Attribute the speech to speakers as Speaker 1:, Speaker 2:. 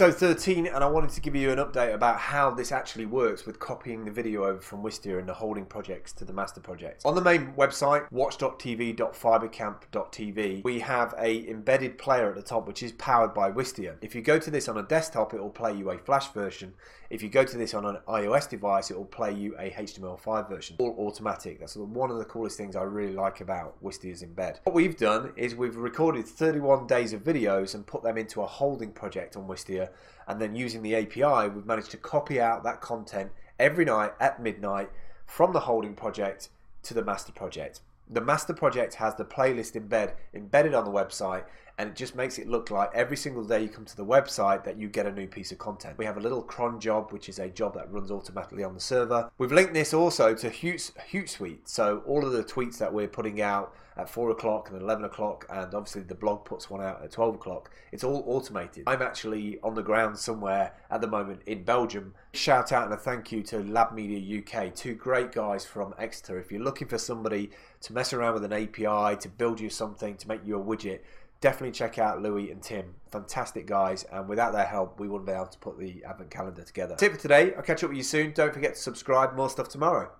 Speaker 1: episode 13, and I wanted to give you an update about how this actually works with copying the video over from Wistia and the holding projects to the master project. On the main website, watch.tv.fibercamp.tv, we have a embedded player at the top which is powered by Wistia. If you go to this on a desktop, it will play you a Flash version. If you go to this on an iOS device, it will play you a HTML5 version, all automatic. That's one of the coolest things I really like about Wistia's embed. What we've done is we've recorded 31 days of videos and put them into a holding project on Wistia, and then using the API, we've managed to copy out that content every night at midnight from the holding project to the master project. The master project has the playlist embed embedded on the website and it just makes it look like every single day you come to the website that you get a new piece of content. We have a little cron job, which is a job that runs automatically on the server. We've linked this also to Hoot, Hootsuite, so all of the tweets that we're putting out at 4 o'clock and 11 o'clock, and obviously the blog puts one out at 12 o'clock, it's all automated. I'm actually on the ground somewhere at the moment in Belgium. Shout out and a thank you to Lab Media UK, two great guys from Exeter. If you're looking for somebody to mess around with an API, to build you something, to make you a widget, definitely check out Louis and Tim. Fantastic guys, and without their help, we wouldn't be able to put the Advent calendar together. Tip for today. I'll catch up with you soon. Don't forget to subscribe. More stuff tomorrow.